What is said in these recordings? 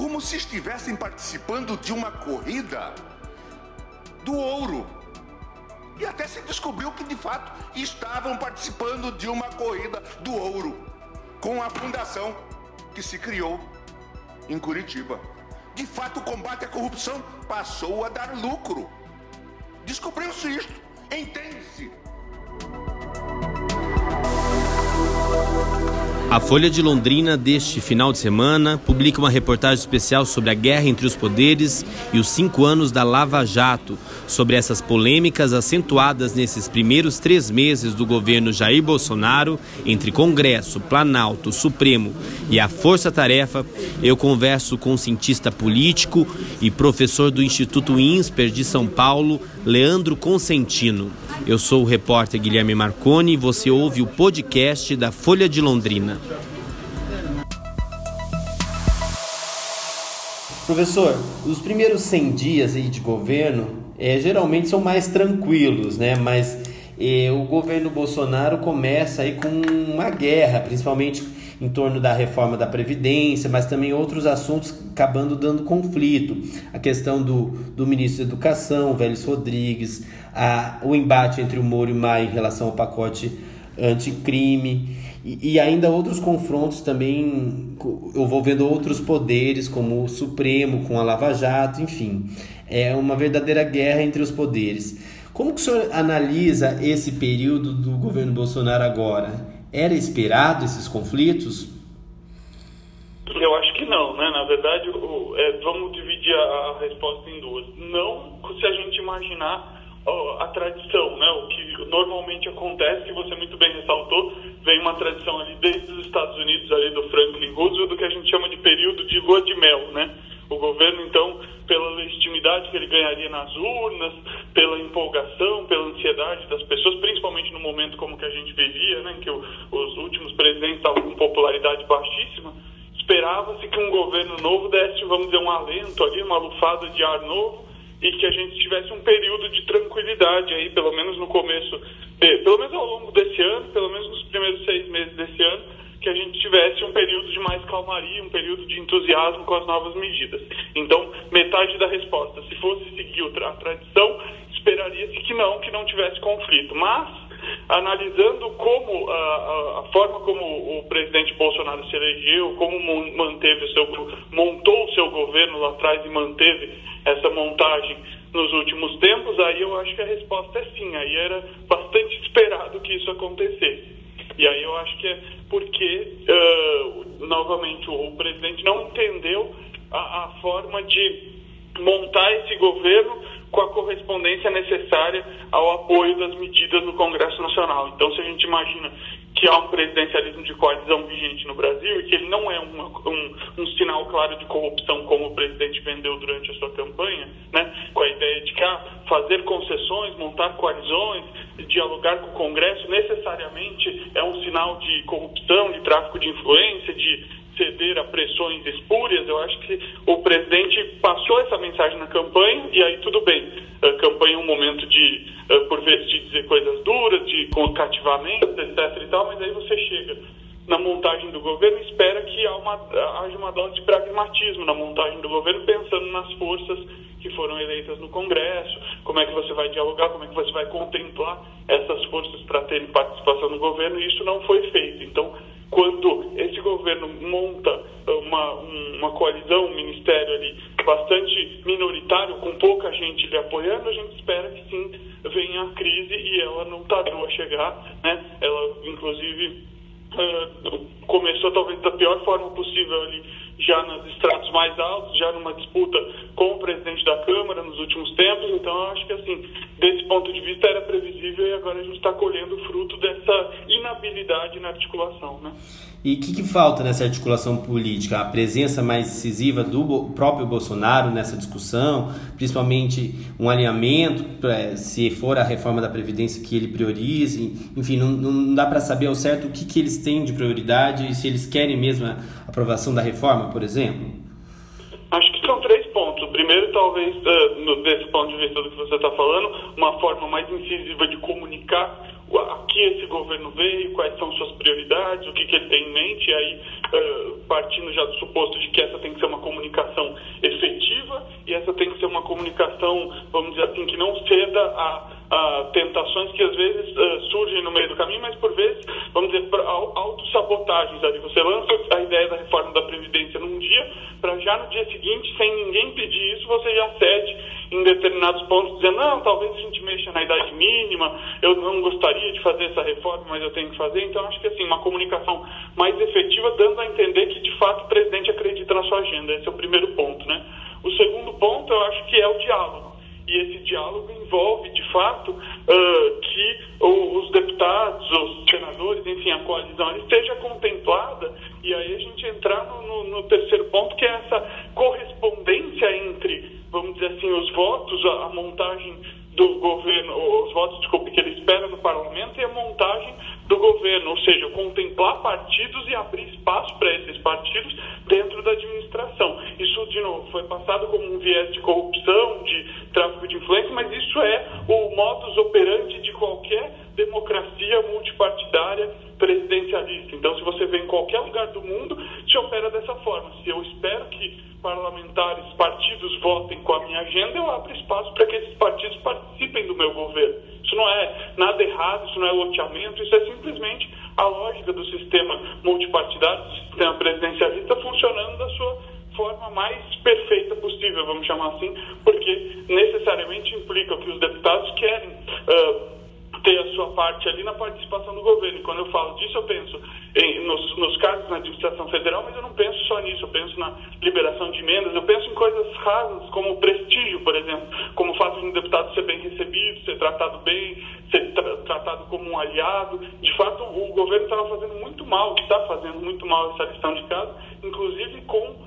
como se estivessem participando de uma corrida do ouro. E até se descobriu que de fato estavam participando de uma corrida do ouro com a fundação que se criou em Curitiba. De fato, o combate à corrupção passou a dar lucro. Descobriu-se isto, entende-se. A Folha de Londrina, deste final de semana, publica uma reportagem especial sobre a guerra entre os poderes e os cinco anos da Lava Jato, sobre essas polêmicas acentuadas nesses primeiros três meses do governo Jair Bolsonaro, entre Congresso, Planalto, Supremo e a Força Tarefa. Eu converso com o cientista político e professor do Instituto INSPER de São Paulo, Leandro Consentino. Eu sou o repórter Guilherme Marconi e você ouve o podcast da Folha de Londrina. Professor, os primeiros 100 dias aí de governo é, geralmente são mais tranquilos, né? Mas é, o governo Bolsonaro começa aí com uma guerra, principalmente em torno da reforma da Previdência, mas também outros assuntos acabando dando conflito. A questão do, do ministro da Educação, Vélez Rodrigues, a, o embate entre o Moro e o Maia em relação ao pacote anticrime e, e ainda outros confrontos também envolvendo outros poderes, como o Supremo com a Lava Jato, enfim. É uma verdadeira guerra entre os poderes. Como que o senhor analisa esse período do governo Bolsonaro agora? Era esperado esses conflitos? Eu acho que não, né? Na verdade, o, é, vamos dividir a, a, resposta em duas. Não se a gente imaginar a tradição, né? O que normalmente acontece, que você muito bem ressaltou, vem uma tradição ali desde os Estados Unidos, ali do Franklin Roosevelt, do que a gente chama de período de lua de mel, né? O governo, então, pela legitimidade que ele ganharia nas urnas, pela empolgação, pela ansiedade das pessoas, principalmente no momento como que a gente vivia, né, que os últimos presidentes estavam com popularidade baixíssima, esperava-se que um governo novo desse, vamos dizer, um alento ali, uma lufada de ar novo, e que a gente tivesse um período de tranquilidade aí, pelo menos no começo, pelo menos ao longo desse ano, pelo menos nos primeiros seis meses desse ano, que a gente tivesse um período de mais calmaria, um período de entusiasmo com as novas medidas. Então, metade da resposta, se fosse seguir a tradição, esperaria-se que não, que não tivesse conflito. Mas, analisando como a, a, forma como o presidente Bolsonaro se elegeu, como manteve o seu montou o seu governo lá atrás e manteve essa montagem nos últimos tempos, aí eu acho que a resposta é sim. Aí era bastante esperado que isso acontecesse. E aí eu acho que é porque, uh, novamente, o, o, presidente não entendeu a, a forma de montar esse governo com a correspondência necessária ao apoio das medidas do Congresso Nacional. Então, se a gente imagina que há um presidencialismo de coalizão vigente no Brasil e que ele não é uma, um, um, sinal claro de corrupção como o presidente vendeu durante a sua campanha, né, com a ideia de que ah, fazer concessões, montar coalizões, dialogar com o Congresso necessariamente é um sinal de corrupção, de tráfico de influência, de ceder a pressões espúrias, eu acho que o presidente passou essa mensagem na campanha e aí tudo bem. A campanha é um momento de, eh, por vezes, de dizer coisas duras, de cativamento, etc e tal, mas aí você chega na montagem do governo espera que haja uma dose de pragmatismo na montagem do governo, pensando nas forças que foram eleitas no Congresso, como é que você vai dialogar, como é que você vai contemplar essas forças para terem participação no governo, e isso não foi feito. Então, quando governo monta uma, uma coalizão, um ministério ali bastante minoritário, com pouca gente lhe apoiando, a gente espera que sim venha a crise e ela não tardou a chegar, né? Ela, inclusive, uh, começou talvez da pior forma possível ali já nos estratos mais altos, já numa disputa com o presidente da Câmara nos últimos tempos. Então, acho que, assim, desse ponto de vista, era previsível e agora a gente está colhendo o fruto dessa inabilidade na articulação, né? E o que, que, falta nessa articulação política? A presença mais decisiva do próprio Bolsonaro nessa discussão, principalmente um alinhamento, se for a reforma da Previdência que ele priorize, enfim, não, não dá para saber ao certo o que, que eles têm de prioridade e se eles querem mesmo a aprovação da reforma, por exemplo? Acho que são três primeiro, talvez, uh, desse ponto de vista do que você está falando, uma forma mais incisiva de comunicar aqui esse governo veio, quais são suas prioridades, o que, que ele tem em mente, e aí uh, partindo já do suposto de que essa tem que ser uma comunicação efetiva e essa tem que ser uma comunicação, vamos dizer assim, que não ceda a, tentações que às vezes uh, surgem no meio do caminho, mas por vezes, vamos dizer, autossabotagens ali. Você lança a ideia da reforma da Previdência num dia, para já no dia seguinte, sem ninguém pedir isso, você já cede em determinados pontos, dizendo, não, talvez a gente mexa na idade mínima, eu não gostaria de fazer essa reforma, mas eu tenho que fazer. Então, acho que assim, uma comunicação mais efetiva, dando a entender que, de fato, o presidente acredita na sua agenda. Esse é o primeiro ponto, né? O segundo ponto, eu acho que é o diálogo. E esse diálogo envolve, de fato, uh, que os deputados, os senadores, enfim, a coalizão esteja contemplada. E aí a gente entrar no, no, no terceiro ponto, que é essa correspondência entre vamos dizer assim, os votos, a, a montagem do governo, os votos, desculpe, que ele espera no parlamento e a montagem do governo, ou seja, contemplar partidos e abrir espaço para esses partidos dentro da administração. Isso, de novo, foi passado como um viés de corrupção, de tráfico de influência, mas isso é o modus operandi de qualquer democracia multipartidária Então, se você vê em qualquer lugar do mundo, se opera dessa forma. Se eu espero que parlamentares, partidos votem com a minha agenda, eu abro espaço para que esses partidos participem do meu governo. Isso não é nada errado, isso não é loteamento, isso é simplesmente a lógica do sistema multipartidário, do sistema presidencialista funcionando da sua forma mais perfeita possível, vamos chamar assim, porque necessariamente implica que os deputados querem uh, ter a sua parte ali na participação do governo. Quando eu falo disso, eu penso em, nos, nos cargos na administração federal, mas eu não penso só nisso, eu penso na liberação de emendas, eu penso em coisas rasas, como prestígio, por exemplo, como o fato de um deputado ser bem recebido, ser tratado bem, ser tra tratado como um aliado. De fato, o governo estava fazendo muito mal, está fazendo muito mal essa lição de casa, inclusive com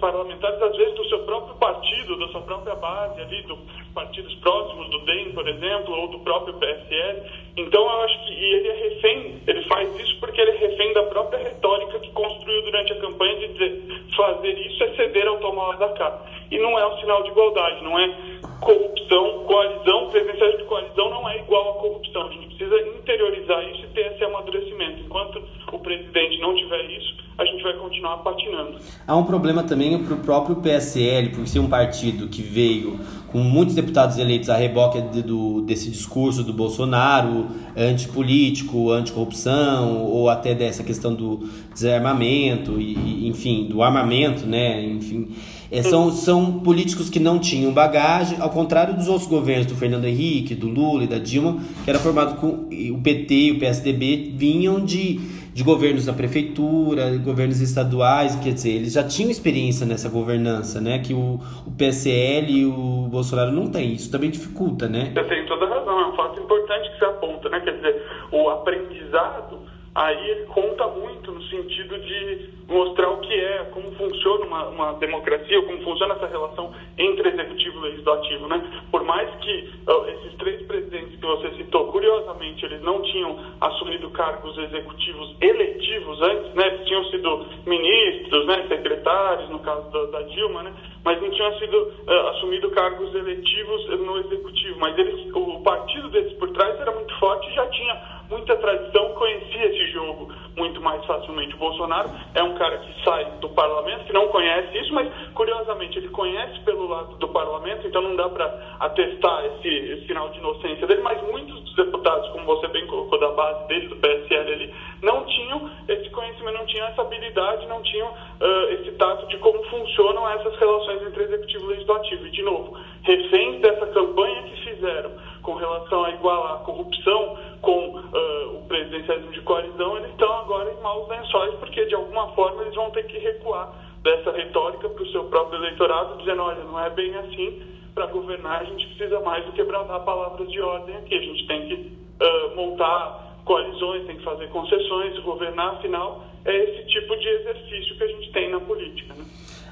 parlamentares, às vezes do seu próprio partido, da sua própria base ali, do partidos próximos do DEM, por exemplo, ou do próprio PSL. Então, eu acho que ele é refém, ele faz isso porque ele é refém da própria retórica que construiu durante a campanha de dizer fazer isso é ceder ao tomar da cá. E não é um sinal de igualdade, não é corrupção, coalizão, presença de coalizão não é igual a corrupção. A gente precisa interiorizar isso e ter esse amadurecimento. Enquanto o presidente não tiver isso, a gente vai continuar patinando. Há um problema também para o próprio PSL, por ser um partido que veio com muitos deputados eleitos a reboque do, desse discurso do Bolsonaro, antipolítico, anticorrupção, ou até dessa questão do desarmamento, e, enfim, do armamento, né? Enfim, é, são, são políticos que não tinham bagagem, ao contrário dos outros governos, do Fernando Henrique, do Lula e da Dilma, que era formado com o PT e o PSDB, vinham de de governos da prefeitura, governos estaduais, quer dizer, eles já tinham experiência nessa governança, né? Que o, o PSL e o Bolsonaro não têm. Isso também dificulta, né? Você tem toda razão, é um fato importante que você aponta, né? Quer dizer, o aprendizado aí conta muito no sentido de mostrar o que é, como funciona uma, uma democracia, como funciona essa relação entre executivo e legislativo, né? Por mais que uh, esses três presidentes que você citou, curiosamente, eles não tinham assumido cargos executivos eletivos antes, né? Eles tinham sido ministros, né? Secretários, no caso da, da Dilma, né? Mas não tinham sido uh, assumido cargos eletivos no executivo. Mas eles, o partido deles por trás era muito forte já tinha muita tradição, conhecia esse jogo muito mais facilmente. O Bolsonaro é um cara que sai do parlamento, que não conhece isso, mas curiosamente ele conhece pelo lado do parlamento, então não dá para atestar esse, esse, sinal de inocência dele, mas muitos dos deputados, como você bem colocou, da base dele, do PSL ali, não tinham esse conhecimento, não tinham essa habilidade, não tinham uh, esse tato de como funcionam essas relações entre executivo e legislativo. E, de novo, reféns dessa campanha que fizeram com relação a igualar a corrupção com uh, o presidencialismo de coalizão, eles estão agora em maus lençóis, porque de alguma forma eles vão ter que recuar dessa retórica para o seu próprio eleitorado, dizendo, olha, não é bem assim, para governar a gente precisa mais do que brandar palavras de ordem aqui, a gente tem que uh, montar coalizões, tem que fazer concessões, governar, afinal, é esse tipo de exercício que a gente tem na política. Né?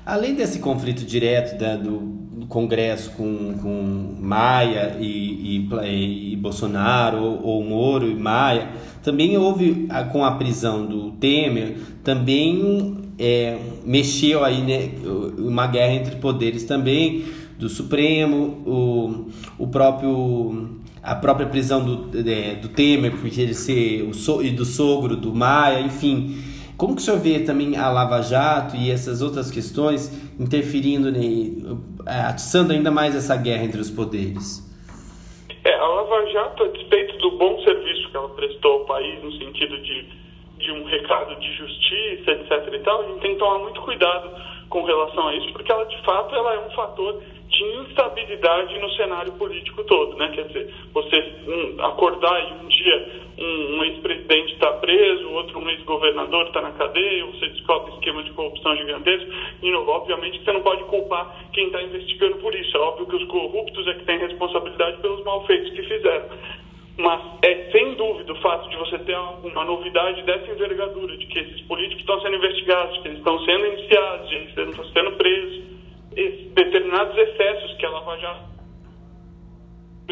Além desse conflito direto da, do, Congresso com, com Maia e, e, e Bolsonaro, ou, ou, Moro e Maia, também houve, com a prisão do Temer, também é, mexeu aí né, uma guerra entre poderes também, do Supremo, o, o próprio a própria prisão do, é, do Temer, porque ele ser o so, e do sogro do Maia, enfim. Como que o senhor vê também a Lava Jato e essas outras questões interferindo, né, atiçando ainda mais essa guerra entre os poderes? É, a Lava Jato, a despeito do bom serviço que ela prestou ao país, no sentido de, de um recado de justiça, etc. e tal, a gente tem que tomar muito cuidado com relação a isso, porque ela, de fato, ela é um fator de instabilidade no cenário político todo, né? Quer dizer, você um, acordar e um dia um, um ex-presidente está preso, outro um ex-governador está na cadeia, você descobre esquema de corrupção gigantesco, e obviamente você não pode culpar quem está investigando por isso. É óbvio que os corruptos é que têm responsabilidade pelos malfeitos que fizeram. Mas é sem dúvida o fato de você ter uma novidade dessa envergadura, de que esses políticos estão sendo investigados, que eles estão sendo iniciados, de eles estão sendo presos, determinados excessos que a Lava Jato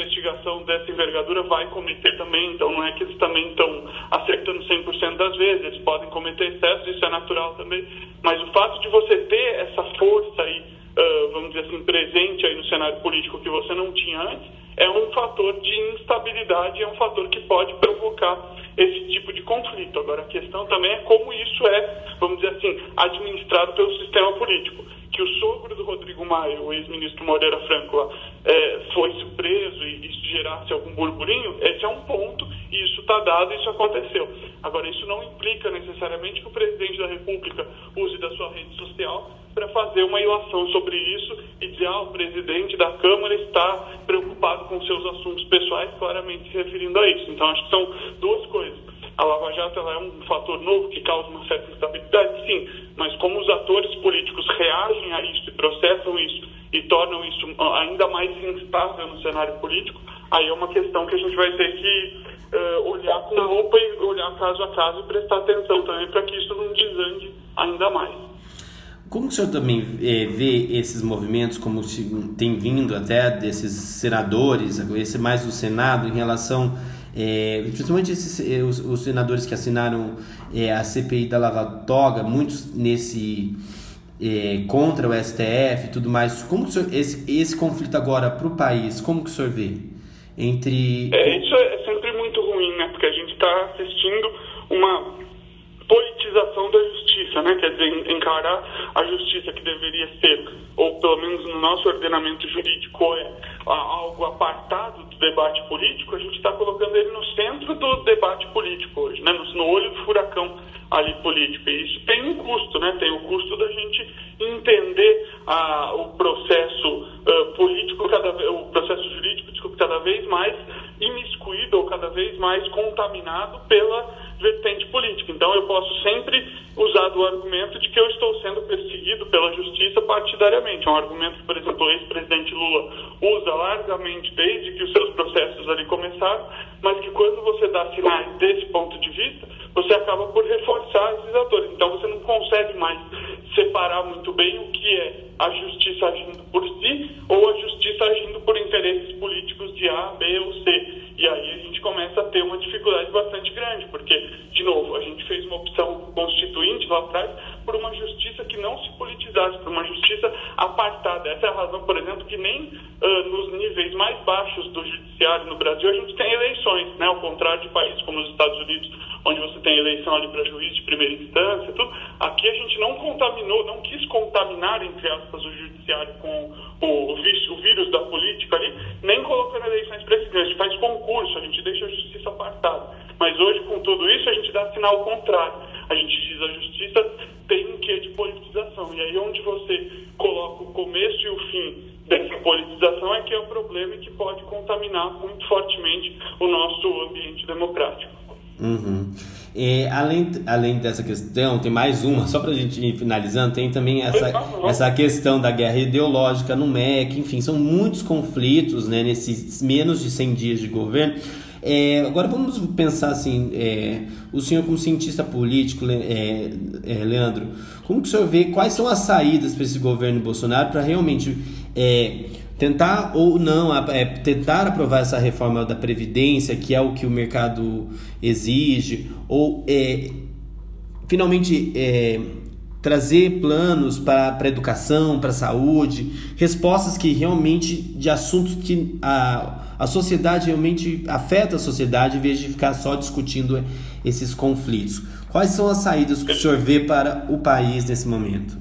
investigação dessa envergadura vai cometer também, então não é que eles também estão acertando 100% das vezes, eles podem cometer excessos, isso é natural também, mas o fato de você ter essa força aí, uh, vamos dizer assim, presente aí no cenário político que você não tinha antes, é um fator de instabilidade, é um fator que pode provocar esse tipo de conflito. Agora, a questão também é como isso é, vamos dizer assim, administrado pelo sistema político que o sogro do Rodrigo Maia, o ex-ministro Moreira Franco, lá, é, fosse preso e isso gerasse algum burburinho, esse é um ponto e isso está dado isso aconteceu. Agora, isso não implica necessariamente que o presidente da República use da sua rede social para fazer uma ilação sobre isso e dizer, ah, o presidente da Câmara está preocupado com seus assuntos pessoais, claramente se referindo a isso. Então, acho que são duas coisas. A Lava Jato é um fator novo que causa uma certa instabilidade, sim, mas como os atores políticos reagem a isso e processam isso e tornam isso ainda mais instável no cenário político, aí é uma questão que a gente vai ter que uh, olhar com roupa e olhar caso a caso e prestar atenção também para que isso não desande ainda mais. Como o senhor também é, vê esses movimentos, como tem vindo até desses senadores, esse mais do Senado, em relação é, principalmente esses, é, os, os, senadores que assinaram é, a CPI da Lava Toga, muitos nesse contra o STF e tudo mais. Como senhor, esse, esse conflito agora para o país, como que o senhor vê? Entre... É, isso é sempre muito ruim, né? Porque a gente está assistindo uma politização da justiça, né? Quer dizer, encarar a justiça que deveria ser, ou pelo menos no nosso ordenamento jurídico, é algo apartado do debate político, a gente está colocando ele no centro do debate político hoje, né? no, olho do furacão ali político. E isso tem um custo, né? Tem o custo da gente entender ah, o processo político, cada, o processo jurídico, desculpa, cada vez mais imiscuído ou cada vez mais contaminado pela vertente política. Então, eu posso sempre usar do argumento de que eu estou sendo perseguido pela justiça partidariamente. É um argumento que, por exemplo, o ex-presidente Lula usa largamente desde que os seus processos ali começaram, mas que quando você dá sinais desse ponto de vista, você acaba por reforçar esses atores. Então, você não consegue mais separar muito bem o que é a justiça agindo por si ou a justiça agindo por interesses políticos de A, B ou C. E aí a gente começa a ter uma dificuldade bastante grande, porque, de novo, a gente fez uma opção constituinte lá atrás por uma justiça que não se politizasse, por uma justiça apartada. Essa é a razão, por exemplo, que nem uh, nos níveis mais baixos do judiciário no Brasil a gente tem eleições, né? Ao contrário de países como os Estados Unidos, onde você tem eleição ali para juiz de primeira instância, tudo. Aqui a gente não contaminou, não quis contaminar, entre aspas, o judiciário com o, o vírus da política ali, nem colocando eleições presidenciais. A gente faz concurso, a gente deixa a justiça apartada. Mas hoje, com tudo isso, a gente dá sinal contrário. A gente diz a justiça tem um quê de politização. E aí onde você coloca o começo e o fim dessa politização é que é o problema e que pode contaminar muito fortemente o nosso ambiente democrático. Uhum. E, além, além dessa questão, tem mais uma, só para a gente ir finalizando, tem também essa, essa questão da guerra ideológica no MEC, enfim, são muitos conflitos né, nesses menos de 100 dias de governo. É, agora vamos pensar assim, é, o senhor como cientista político, é, é, Leandro, como que o senhor vê quais são as saídas para esse governo Bolsonaro para realmente é, tentar ou não é, tentar aprovar essa reforma da previdência que é o que o mercado exige ou é, finalmente é, trazer planos para a educação, para a saúde, respostas que realmente de assuntos que a, a sociedade realmente afeta a sociedade em vez de ficar só discutindo esses conflitos. Quais são as saídas que o senhor vê para o país nesse momento?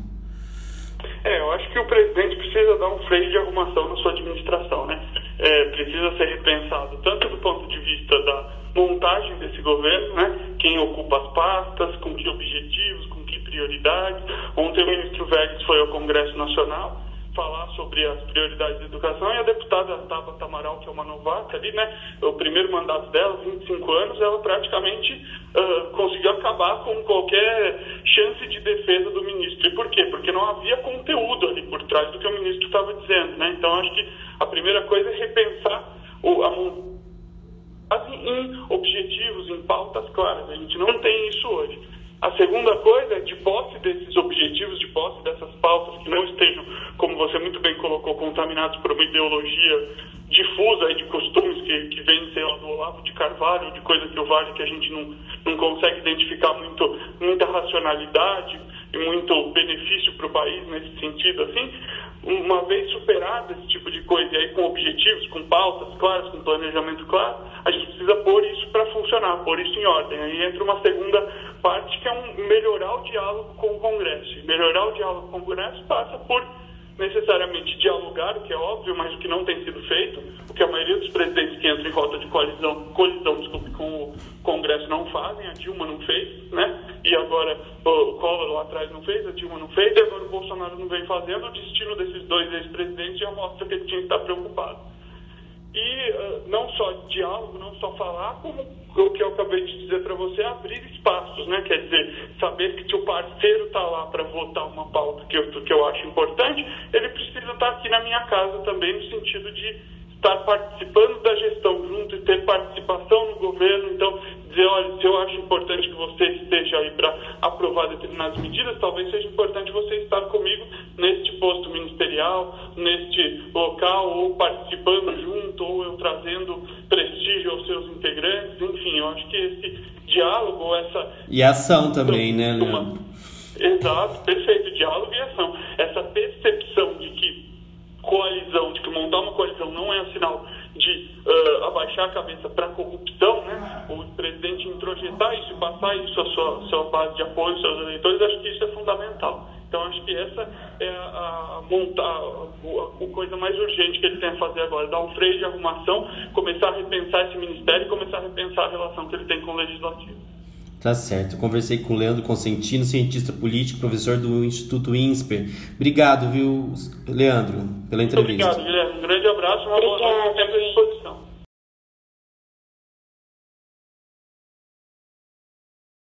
É, eu acho que o presidente precisa dar um freio de arrumação na sua administração, né? É, precisa ser repensado tanto do ponto de vista da montagem desse governo, né? Quem ocupa as pastas, com que objetivos, com que prioridades. Ontem o ministro Vegas foi ao Congresso Nacional falar sobre as prioridades da educação e a deputada Tabata Amaral, que é uma novata ali, né? O primeiro mandato dela, 25 anos, ela praticamente uh, conseguiu acabar com qualquer chance de defesa do ministro. E por quê? Porque não havia conteúdo ali por trás do que o ministro estava dizendo, né? Então acho que a primeira coisa é repensar o, a em objetivos, em pautas claras. A gente não tem isso hoje. A segunda coisa é de posse desses objetivos, de posse dessas pautas que não estejam, como você muito bem colocou, contaminados por uma ideologia difusa e de costumes que, que vem, sei lá, do Olavo de Carvalho, de coisa que o Vale, que a gente não, não consegue identificar muito, muita racionalidade e muito benefício para o país nesse sentido, assim, uma vez superado esse tipo de coisa, e aí com objetivos, com pautas claras, com planejamento claro, a gente precisa pôr isso para funcionar, pôr isso em ordem. Aí entra uma segunda parte que é um melhorar o diálogo com o Congresso. E melhorar o diálogo com o Congresso passa por necessariamente dialogar, o que é óbvio, mas o que não tem sido feito, o que a maioria dos presidentes que entram em rota de colisão, colisão desculpe, com o Congresso não fazem, a Dilma não fez, né? E agora o Collor lá atrás não fez, a Dilma não fez, e agora o Bolsonaro não vem fazendo, o destino desses dois ex-presidentes já mostra que ele tinha que estar preocupado. E uh, não só diálogo, não só falar, como o que eu acabei de dizer para você, abrir espaços, né? Quer dizer, saber que se o parceiro está lá para votar uma pauta que eu, que eu acho importante, ele precisa estar tá aqui na minha casa também, no sentido de estar participando da gestão junto e ter participação no governo. Então, dizer, olha, se eu acho importante que você esteja aí para aprovar determinadas medidas, talvez seja importante você estar comigo neste posto ministerial, neste local, ou participando junto, ou eu trazendo prestígio aos seus integrantes. Enfim, eu acho que esse diálogo, essa. E ação também, né, Leandro? Exato, perfeito. Diálogo e ação. Essa percepção de que coalizão, de que montar uma coalizão não é um sinal de uh, abaixar a cabeça para a corrupção, né? o presidente introjetar isso e passar isso à sua, sua base de apoio, aos seus eleitores, acho que isso é fundamental. Então, acho que essa é a, a montar a, a, coisa mais urgente que ele tem a fazer agora, dar um freio de arrumação, começar a repensar esse ministério e começar a repensar a relação que ele tem com o legislativo. Tá certo. conversei com o Leandro Consentino, cientista político, professor do Instituto INSPER. Obrigado, viu, Leandro, pela entrevista. Muito obrigado, Guilherme. Um grande abraço, uma boa noite